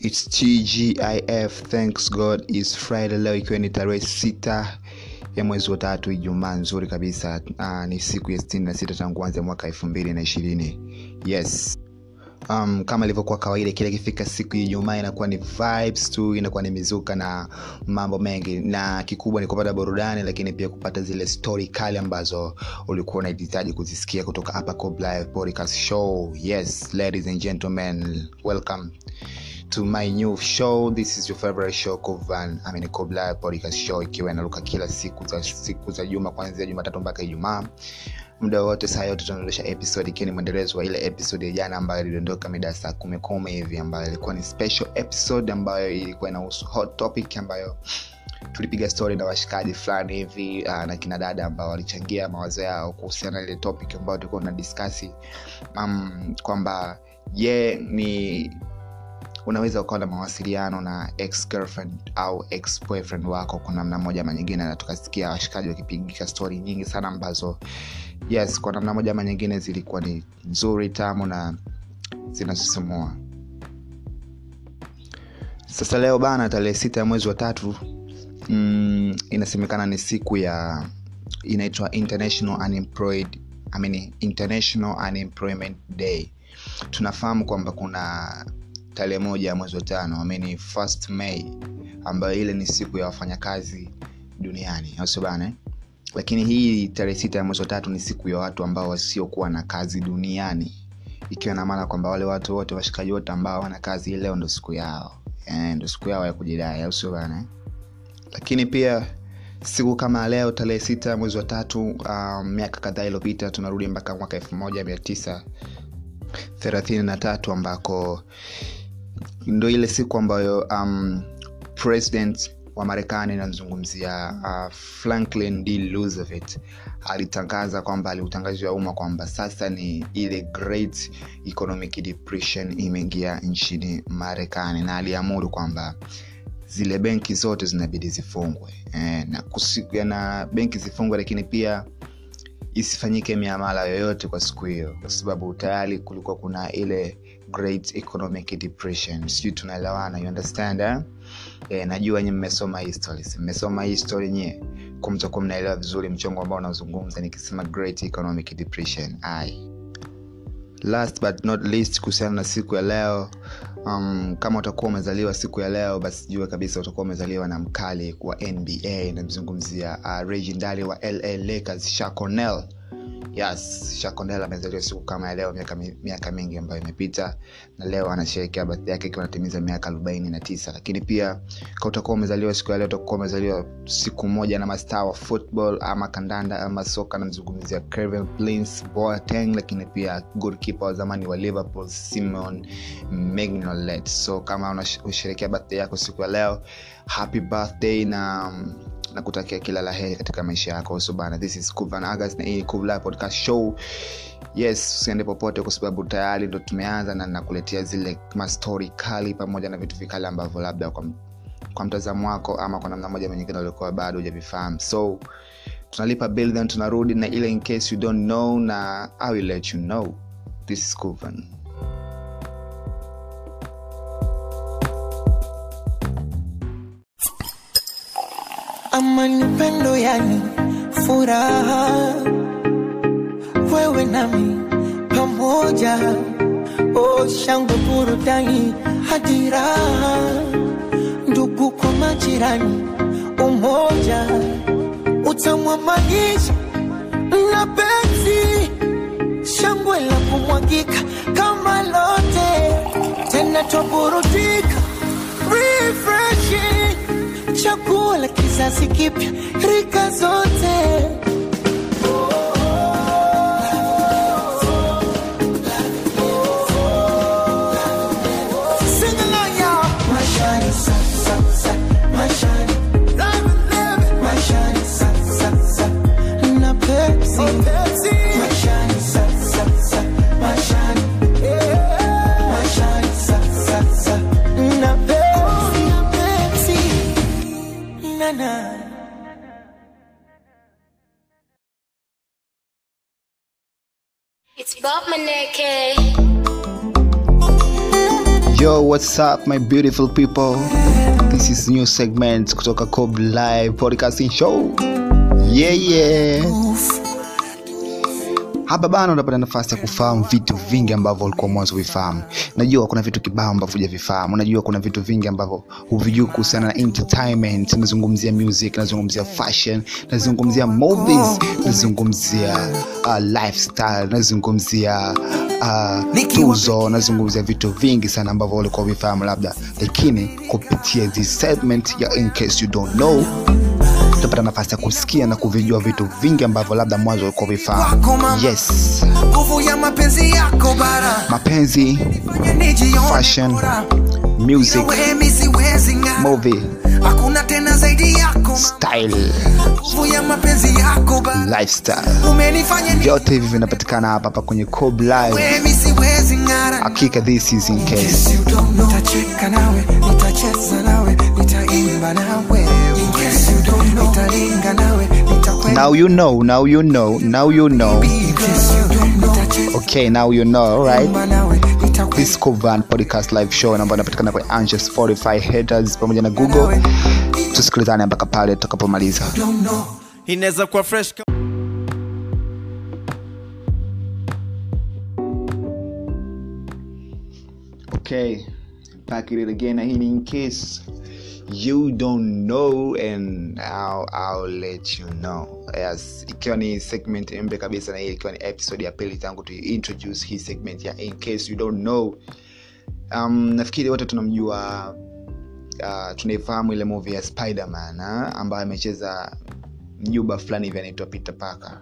It's TGIF. Thanks God is Friday leo ikiwa ni tarehe sita ya mwezi wa tatu Ijumaa nzuri kabisa. Uh, ni siku ya sitini na sita tangu anze mwaka elfu mbili na ishirini. Yes. Um, kama ilivyokuwa kawaida kila ikifika siku ya Ijumaa inakuwa ni vibes tu, inakuwa ni mizuka na mambo mengi, na kikubwa ni kupata burudani, lakini pia kupata zile story kali ambazo ulikuwa unahitaji kuzisikia kutoka hapa Podcast Show. Yes, ladies and gentlemen, welcome to my new show. This is your favorite show Kovan, I Podcast Show, ikiwa inaruka kila siku za siku za juma kuanzia Jumatatu mpaka Ijumaa muda wote saa yote tunaondosha episode ikiwa ni mwendelezo wa ile episode ya jana ambayo ilidondoka mida saa kumi kumi hivi ambayo ilikuwa ni special episode ambayo ilikuwa inahusu hot topic ambayo tulipiga story na washikaji fulani hivi uh, na kina dada ambao walichangia mawazo yao kuhusiana na ile topic ambayo tulikuwa tunadiskasi um, kwamba je yeah, ni unaweza ukawa na mawasiliano na au wako kwa namna moja ama nyingine na tukasikia washikaji wakipigika stori nyingi sana ambazo yes kwa namna moja ama nyingine zilikuwa ni nzuri tamu na zinasisimua. Sasa leo bana tarehe sita ya mwezi wa tatu mm, inasemekana ni siku ya inaitwa international unemployed I mean, international unemployment day. Tunafahamu kwamba kuna tarehe moja ya mwezi wa tano I first may ambayo ile ni siku ya wafanyakazi duniani au lakini hii tarehe sita ya mwezi wa tatu ni siku ya watu ambao wasiokuwa na kazi duniani. Ikiwa na maana kwamba wale watu wote washikaji wote ambao wana kazi leo ndo siku yao. E, ndo siku yao ya kujidai au bana lakini pia siku kama leo tarehe sita mwezi wa tatu um, miaka kadhaa iliyopita tunarudi mpaka mwaka elfu moja mia tisa thelathini na tatu ambako ndo ile siku ambayo um, president wa marekani inamzungumzia uh, franklin d. Roosevelt alitangaza kwamba aliutangazia umma kwamba sasa ni ile great economic depression imeingia nchini marekani. Na aliamuru kwamba zile benki zote zinabidi zifungwe. E, na, kusi, na benki zifungwe lakini pia isifanyike miamala yoyote kwa siku hiyo. Kwa sababu tayari kulikuwa kuna ile great economic depression. Sijui tunaelewana you understand eh? e, najua nye mmesoma history. Mmesoma history nyie? Kumtakuwa mnaelewa vizuri mchongo ambao unazungumza nikisema great economic depression. Ai. Last but not least kuhusiana na siku ya leo um, kama utakuwa umezaliwa siku ya leo basi jue kabisa utakuwa umezaliwa na mkali wa nba namzungumzia uh, legendary wa la lakers shaconel yes shakondela amezaliwa siku kama ya leo miaka, miaka mingi ambayo imepita. Na leo anasherekea birthday yake ikiwa anatimiza miaka arobaini na tisa. Lakini pia utakuwa umezaliwa siku ya leo utakuwa umezaliwa siku moja na mastaa wa football ama kandanda ama soka namzungumzia Kevin Plins, Boateng lakini pia goalkeeper wa zamani wa Liverpool Simon Mignolet. So kama unasherekea birthday yako siku ya leo happy birthday na na kutakia kila la heri katika maisha yako. So bana this is Kuvan agas na hii kuvla podcast show. Yes usiende popote kwa sababu tayari ndo tumeanza na nakuletea zile mastori kali pamoja na vitu vikali ambavyo labda kwa, kwa mtazamo wako ama kwa namna moja menyingine ulikuwa bado hujavifahamu. So tunalipa bill then tunarudi na ile in case you don't know na i will let you know. This is Kuvan amani upendo yani furaha. Wewe nami pamoja. Oh, shangwe burudani hadi raha ndugu kwa majirani umoja. Utamwa maisha na penzi. Shangwe la kumwagika kama lote. Tena twaburudika refreshing chakula kizazi kipya rika zote Yo, what's up my beautiful people? This is new segment kutoka Cob Live Podcasting Show. Yeah, yeah. Hapa bana unapata nafasi ya kufahamu vitu vingi ambavyo ulikuwa mwanzo vifahamu. Najua kuna vitu kibao ambavyo hujavifahamu. Najua kuna vitu vingi ambavyo huvijui kuhusiana na entertainment. Nazungumzia music, nazungumzia fashion, nazungumzia movies, nazungumzia uh, lifestyle, nazungumzia uh, tuzo, nazungumzia vitu vingi sana ambavyo ulikuwa vifahamu labda, lakini kupitia this segment ya in case you don't know utapata nafasi ya kusikia na kuvijua vitu vingi ambavyo labda mwanzo ulikuwa vifahamu. Yes, nguvu ya mapenzi yako bara. Mapenzi, fashion, music, movie, hakuna tena zaidi yako style, ya mapenzi yako bara. Lifestyle, umenifanya ni vyote hivi vinapatikana hapa hapa kwenye Cob Live. Hakika this is in case. Nitacheka nawe nitacheza nawe nitaimba nawe nitalinga nawe nitakwenda Now you know, now you know, now you know. Okay, now you know, right? Disco Van Podcast Live Show ambayo inapatikana kwenye Anchor, Spotify, Haters pamoja na Google. Tusikilizane mpaka pale tutakapomaliza. inaweza kuwa fresh Okay, back at it again. And in case you don't know and I'll, I'll let you know. Yes, ikiwa ni segment mpya kabisa na hii ikiwa ni episode ya pili tangu tu introduce hii segment ya in case you don't know. Um, nafikiri wote tunamjua uh, tunaifahamu ile movie ya Spider-Man ah, ambayo amecheza mjuba fulani hivi anaitwa Peter Parker.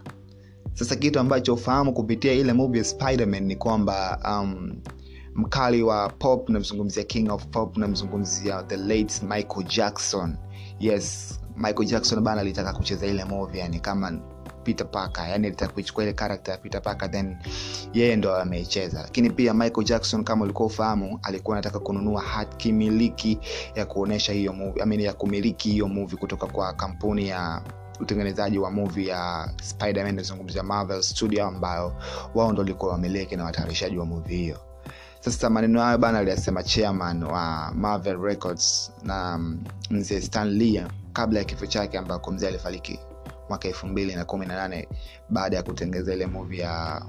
Sasa kitu ambacho ufahamu kupitia ile movie ya Spider-Man ni kwamba um, mkali wa pop namzungumzia king of pop namzungumzia the late michael jackson. Yes michael jackson bana alitaka kucheza ile movie yani kama peter parker yani alitaka kuichukua ile character ya peter parker then yeye ndo ameicheza. Lakini pia michael jackson kama ulikuwa ufahamu alikuwa anataka kununua haki miliki ya kuonesha hiyo movie I mean, ya kumiliki hiyo movie kutoka kwa kampuni ya utengenezaji wa movie ya spiderman nazungumzia marvel studio ambayo wao ndo walikuwa wamiliki na watayarishaji wa movie hiyo sasa maneno hayo bana aliyasema chairman wa marvel records na mm, mzee stanlia kabla ya kifo chake ambako mzee alifariki mwaka elfu mbili na kumi na nane baada ya kutengeza ile muvi ya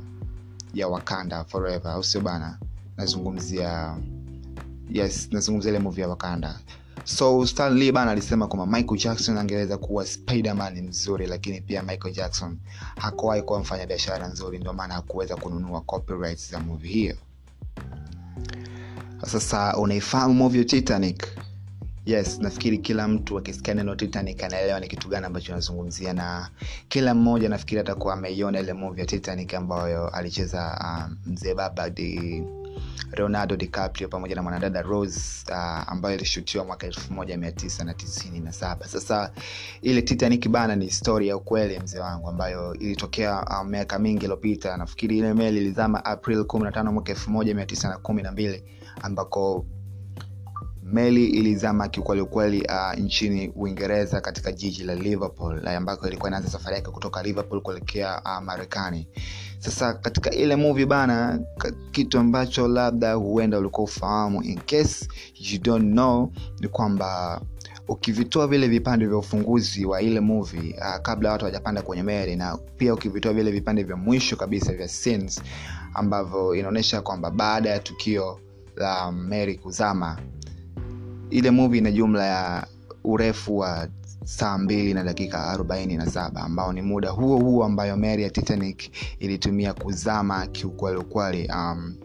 ya wakanda forever. Au sio bana? Nazungumzia yes nazungumzia ile muvi ya wakanda. So stanley bana alisema kwamba michael jackson angeweza kuwa spiderman mzuri lakini pia michael jackson hakuwahi kuwa mfanya biashara nzuri ndio maana hakuweza kununua copyrights za movie hiyo sasa unaifahamu movie titanic? Yes nafikiri kila mtu akisikia neno titanic anaelewa ni kitu gani ambacho nazungumzia na kila mmoja nafikiri atakuwa ameiona ile movie ya titanic ambayo alicheza um, mzee baba di leonardo dicaprio pamoja na mwanadada rose uh, ambayo ilishutiwa mwaka 1997 sasa ile titanic bana ni histori ya ukweli mzee wangu ambayo ilitokea uh, miaka mingi iliyopita. Nafikiri ile meli ilizama april 15 mwaka 1912 ambako meli ilizama kiukweli ukweli uh, nchini uingereza katika jiji la liverpool ambako ilikuwa inaanza safari yake kutoka liverpool kuelekea uh, marekani. Sasa katika ile movie bana kitu ambacho labda huenda ulikuwa ufahamu in case you don't know ni kwamba ukivitoa vile vipande vya ufunguzi wa ile movie uh, kabla watu hawajapanda kwenye meli na pia ukivitoa vile vipande vya mwisho kabisa vya scenes ambavyo inaonyesha kwamba baada ya tukio la meri kuzama. Ile movie ina jumla ya urefu wa saa mbili na dakika 47 ambao ni muda huo huo ambayo meri ya titanic ilitumia kuzama kiukweli ukweli um,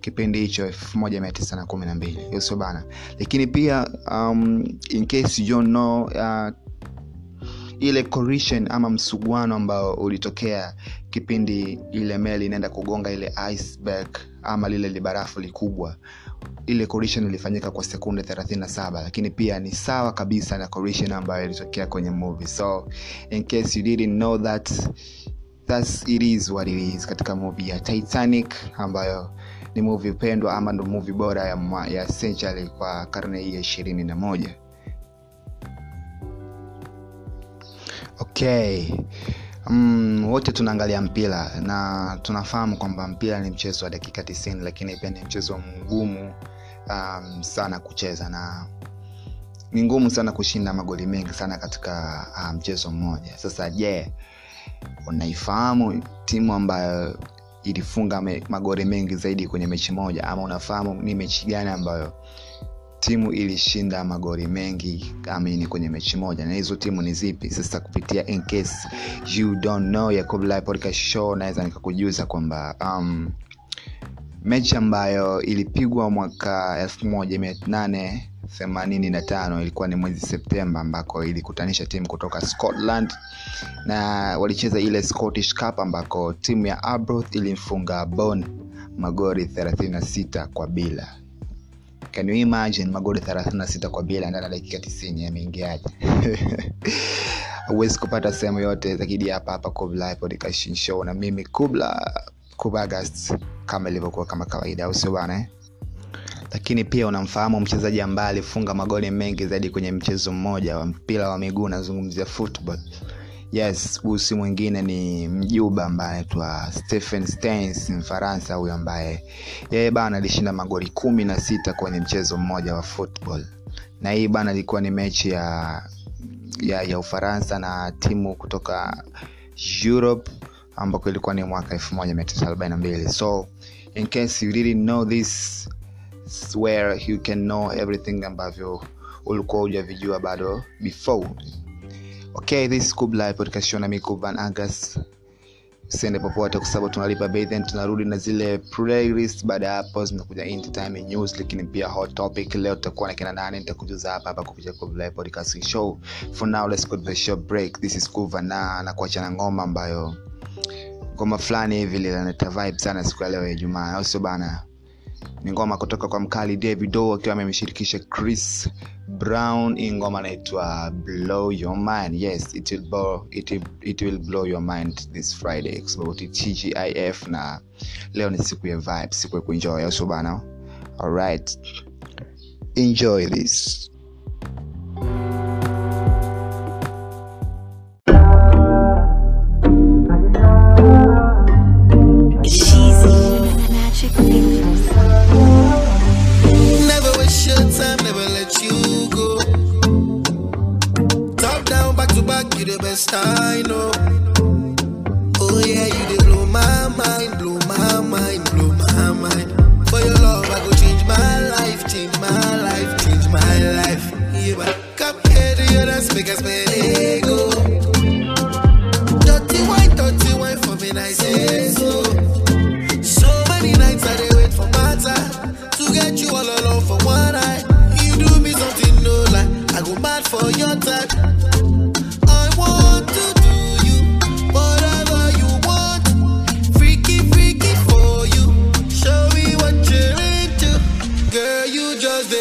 kipindi hicho 1912 hiyo sio bana. Lakini pia um, in case you don't know uh, ile collision ama msuguano ambao ulitokea kipindi ile meli inaenda kugonga ile iceberg ama lile libarafu likubwa ile collision ilifanyika kwa sekunde 37 lakini pia ni sawa kabisa na collision ambayo ilitokea kwenye movie. So in case you didn't know that that's it is what it is katika movie ya titanic ambayo ni movie pendwa ama ndo movie bora ya, ya century kwa karne hii ya ishirini na moja okay. Mm, wote tunaangalia mpira na tunafahamu kwamba mpira ni mchezo wa dakika 90 lakini pia ni mchezo mgumu um, sana kucheza na ni ngumu sana kushinda magoli mengi sana katika uh, mchezo mmoja. Sasa je yeah, unaifahamu timu ambayo ilifunga me, magoli mengi zaidi kwenye mechi moja? Ama unafahamu ni mechi gani ambayo timu ilishinda magori mengi amini kwenye mechi moja. Na hizo timu ni zipi? Sasa kupitia in case you don't know yakob show naweza nikakujuza kwamba um, mechi ambayo ilipigwa mwaka 1885 ilikuwa ni mwezi septemba ambako ilikutanisha timu kutoka scotland na walicheza ile scottish cup ambako timu ya abroth ilimfunga bon magori 36 kwa bila can you imagine magoli 36 kwa bila ndani ya dakika 90 yameingiaje? Huwezi kupata sehemu yote zaidi hapa hapa Kubla show. Na mimi kubla kubagast kama ilivyokuwa kama kawaida au sio bana eh? lakini pia unamfahamu mchezaji ambaye alifunga magoli mengi zaidi kwenye mchezo mmoja wa mpira wa miguu nazungumzia football yes huyu mwingine ni mjuba ambaye anaitwa stephen stains mfaransa huyu ambaye yeye bana alishinda magoli kumi na sita kwenye mchezo mmoja wa football. Na hii bana ilikuwa ni mechi ya ya, ya ufaransa na timu kutoka europe ambako ilikuwa ni mwaka 1942 so in case you really know this where you can know everything ambavyo ulikuwa hujavijua bado before okay this is podcast show na mimi Kuban usiende popote kwa sababu tunalipa bei then tunarudi na zile playlist. Baada ya hapo zinakuja entertainment news lakini pia hot topic. Leo tutakuwa na kina nani nitakujuza hapa hapa kupitia Kublai podcast show. For now let's go to the show break. This is Kuva na na na ngoma ambayo ngoma fulani hivi linaleta vibe sana siku ya leo ya Ijumaa au sio bana ni ngoma kutoka kwa mkali davido akiwa amemshirikisha chris brown. Hii ngoma anaitwa blow your mind. Yes it will blow, it, it will blow your mind this friday. Kwa sababu tgif na leo ni siku ya vibe siku ya kuenjoy au sio bana? Alright enjoy this back you the best I know. Oh yeah, you did blow my mind, blow my mind, blow my mind. For your love, I go change my life, change my life, change my life. Yeah, but come here to your dance, make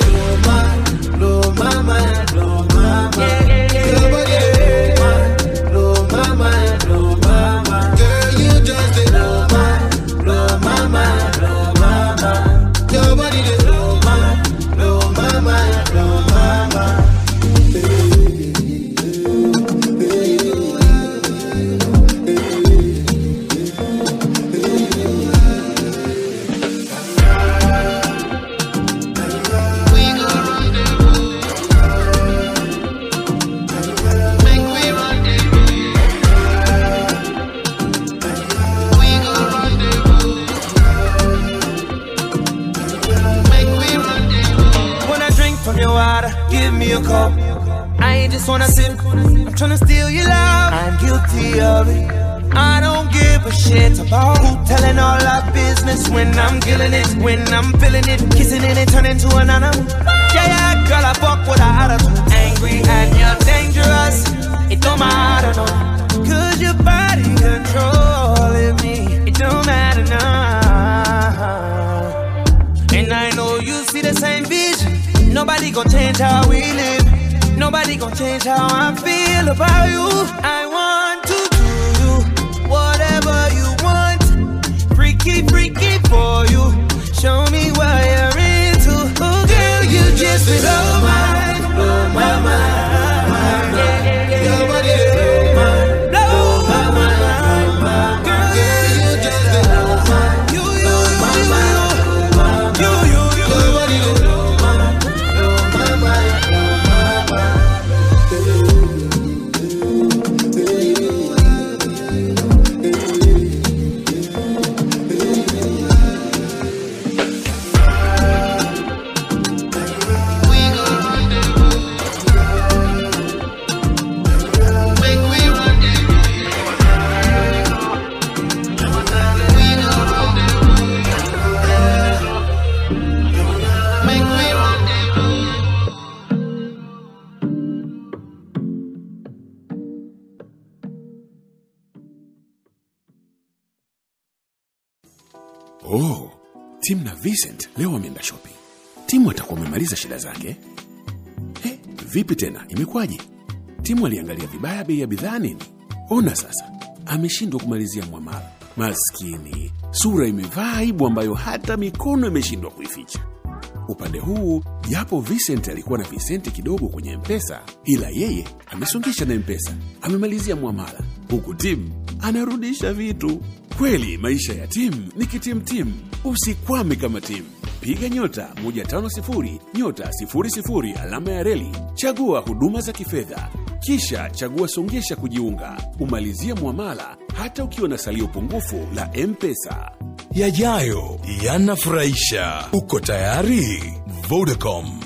You me a cup. I ain't just wanna sip, I'm tryna steal your love. I'm guilty of it. I don't give a shit about who telling all our business when I'm killing it, when I'm feeling it, kissing it and turning to an animal. Yeah, yeah, girl, I fuck with her attitude. Angry and you're dangerous. It don't matter, no. Cause your body controlling me. It don't matter now. Nobody gon' change how we live. Nobody gon' change how I feel about you. I Tim na Vincent leo wameenda shopping. Timu atakuwa amemaliza shida zake. Eh, vipi tena, imekwaje? Timu aliangalia vibaya bei ya bidhaa nini? Ona sasa, ameshindwa kumalizia mwamala. Maskini, sura imevaa aibu ambayo hata mikono imeshindwa kuificha. Upande huu, japo Vincent alikuwa na visenti kidogo kwenye Mpesa, ila yeye amesongesha na Mpesa, amemalizia mwamala, huku Tim anarudisha vitu. Kweli maisha ya Tim ni kitimtim. Usikwame kama Tim. Piga nyota 150 nyota 00 alama ya reli, chagua huduma za kifedha, kisha chagua songesha kujiunga, umalizie mwamala hata ukiwa na salio pungufu la Mpesa. Yajayo yanafurahisha. Uko tayari? Vodacom.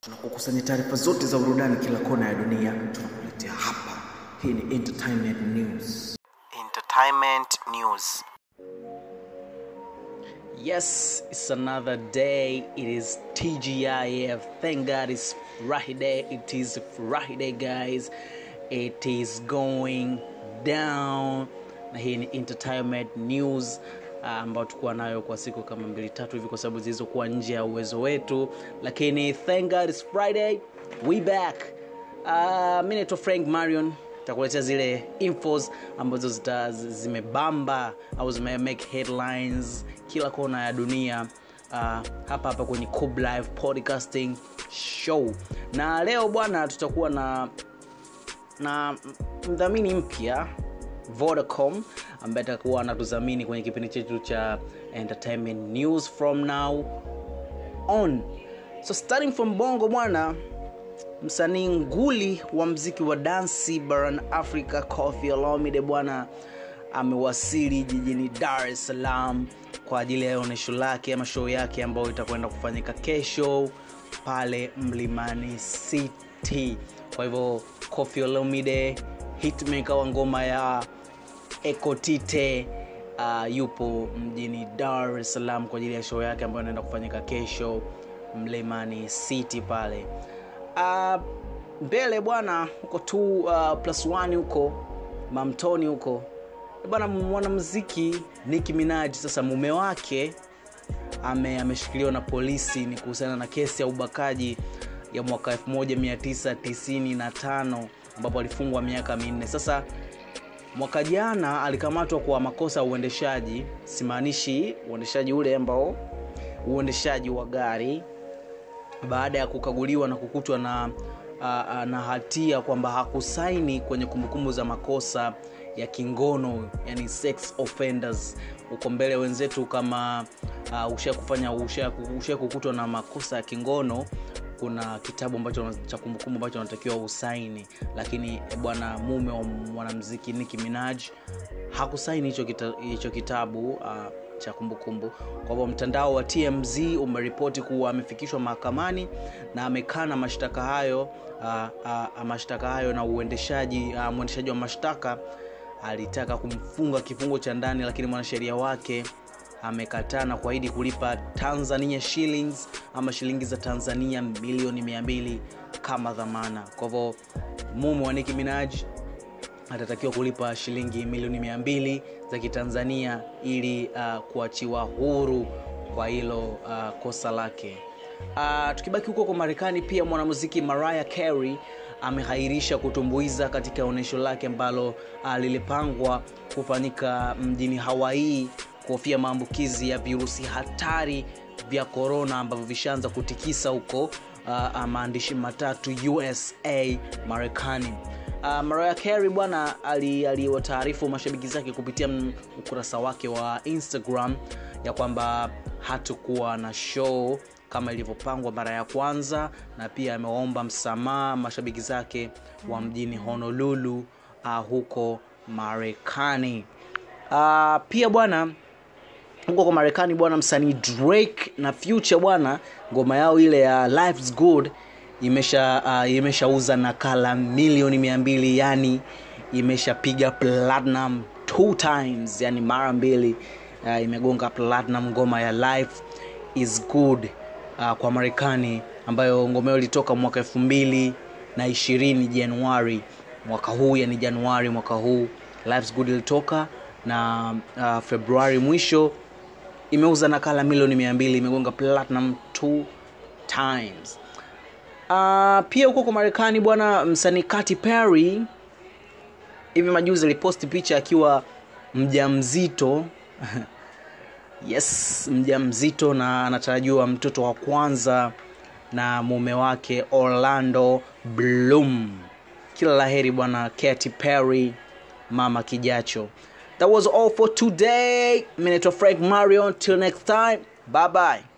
tunakukusanya taarifa zote za burudani kila kona ya dunia tunakuletea hapa hii ni entertainment news Entertainment News. Yes, it's another day. It is TGIF. Thank God it's Friday. It is Friday, guys. It is going down. Na hii ni entertainment news ah, ambayo tukuwa nayo kwa siku kama mbili tatu hivi, kwa sababu zilizokuwa nje ya uwezo wetu, lakini thank God it's Friday. We back. Uh, mi naitwa Frank Marion takuletea zile infos ambazo zimebamba au zimemake headlines kila kona ya dunia uh, hapa hapa kwenye Cobb Live podcasting show na leo bwana tutakuwa na na mdhamini mpya vodacom ambaye atakuwa anatudhamini kwenye kipindi chetu cha entertainment news from now on. So starting from bongo bwana msanii nguli wa mziki wa dansi barani afrika Koffi Olomide bwana amewasili jijini dar es salaam kwa ajili ya onyesho lake ama show yake ambayo itakwenda kufanyika kesho pale mlimani city. Kwa hivyo Koffi Olomide hitmaker wa ngoma ya ekotite uh, yupo mjini dar es salaam kwa ajili ya show yake ambayo anaenda kufanyika kesho mlimani city pale. Uh, mbele bwana huko tu uh, plus one huko mamtoni huko. Bwana mwanamziki Nicki Minaj sasa mume wake ame ameshikiliwa na polisi ni kuhusiana na kesi ya ubakaji ya mwaka 1995 ambapo alifungwa miaka minne. Sasa mwaka jana alikamatwa kwa makosa ya uendeshaji simaanishi uendeshaji ule ambao uendeshaji wa gari baada ya kukaguliwa na kukutwa na na hatia kwamba hakusaini kwenye kumbukumbu za makosa ya kingono yani sex offenders. Uko mbele wenzetu kama uh, usha na makosa ya kingono kuna kitabu ambacho cha kumbukumbu ambacho anatakiwa usaini lakini eh, bwana mume wa mwanamziki Nicki Minaj hakusaini hicho kita, kitabu uh, cha kumbukumbu. Kwa hivyo mtandao wa tmz umeripoti kuwa amefikishwa mahakamani na amekana mashtaka hayo uh, uh, mashtaka hayo na uendeshaji uh, mwendeshaji wa mashtaka alitaka kumfunga kifungo cha ndani lakini mwanasheria wake amekataa na kuahidi kulipa tanzania shillings ama shilingi za tanzania milioni 200 kama dhamana. Kwa hivyo mume wa Nicki Minaj atatakiwa kulipa shilingi milioni 200 za kitanzania ili uh, kuachiwa huru kwa hilo uh, kosa lake. Uh, tukibaki huko kwa marekani pia mwanamuziki mariah carey amehairisha kutumbuiza katika onyesho lake ambalo uh, lilipangwa kufanyika mjini hawaii kuhofia maambukizi ya virusi hatari vya korona ambavyo vishaanza kutikisa huko uh, uh, maandishi matatu usa marekani. Uh, mariah carey bwana aliwataarifu ali mashabiki zake kupitia ukurasa wake wa instagram ya kwamba hatakuwa na show kama ilivyopangwa mara ya kwanza na pia amewaomba msamaha mashabiki zake wa mjini honolulu uh, huko marekani. Uh, pia bwana huko kwa marekani bwana msanii drake na future bwana ngoma yao ile ya life's good imesha uh, imeshauza nakala milioni mia mbili yani imeshapiga platinum two times yani mara mbili uh, imegonga platinum ngoma ya life is good uh, kwa marekani ambayo ngoma hiyo ilitoka mwaka elfu mbili na ishirini januari mwaka huu yani januari mwaka huu. Life's good ilitoka na uh, februari mwisho imeuza nakala milioni mia mbili imegonga platinum two times. Uh, pia huko kwa marekani bwana msanii kati Perry hivi majuzi aliposti picha akiwa mjamzito. Yes mja mzito na anatarajiwa mtoto wa kwanza na mume wake orlando bloom. Kila la heri bwana Katy Perry mama kijacho that was all for today. Mi naitwa frank mario till next time. Bye bye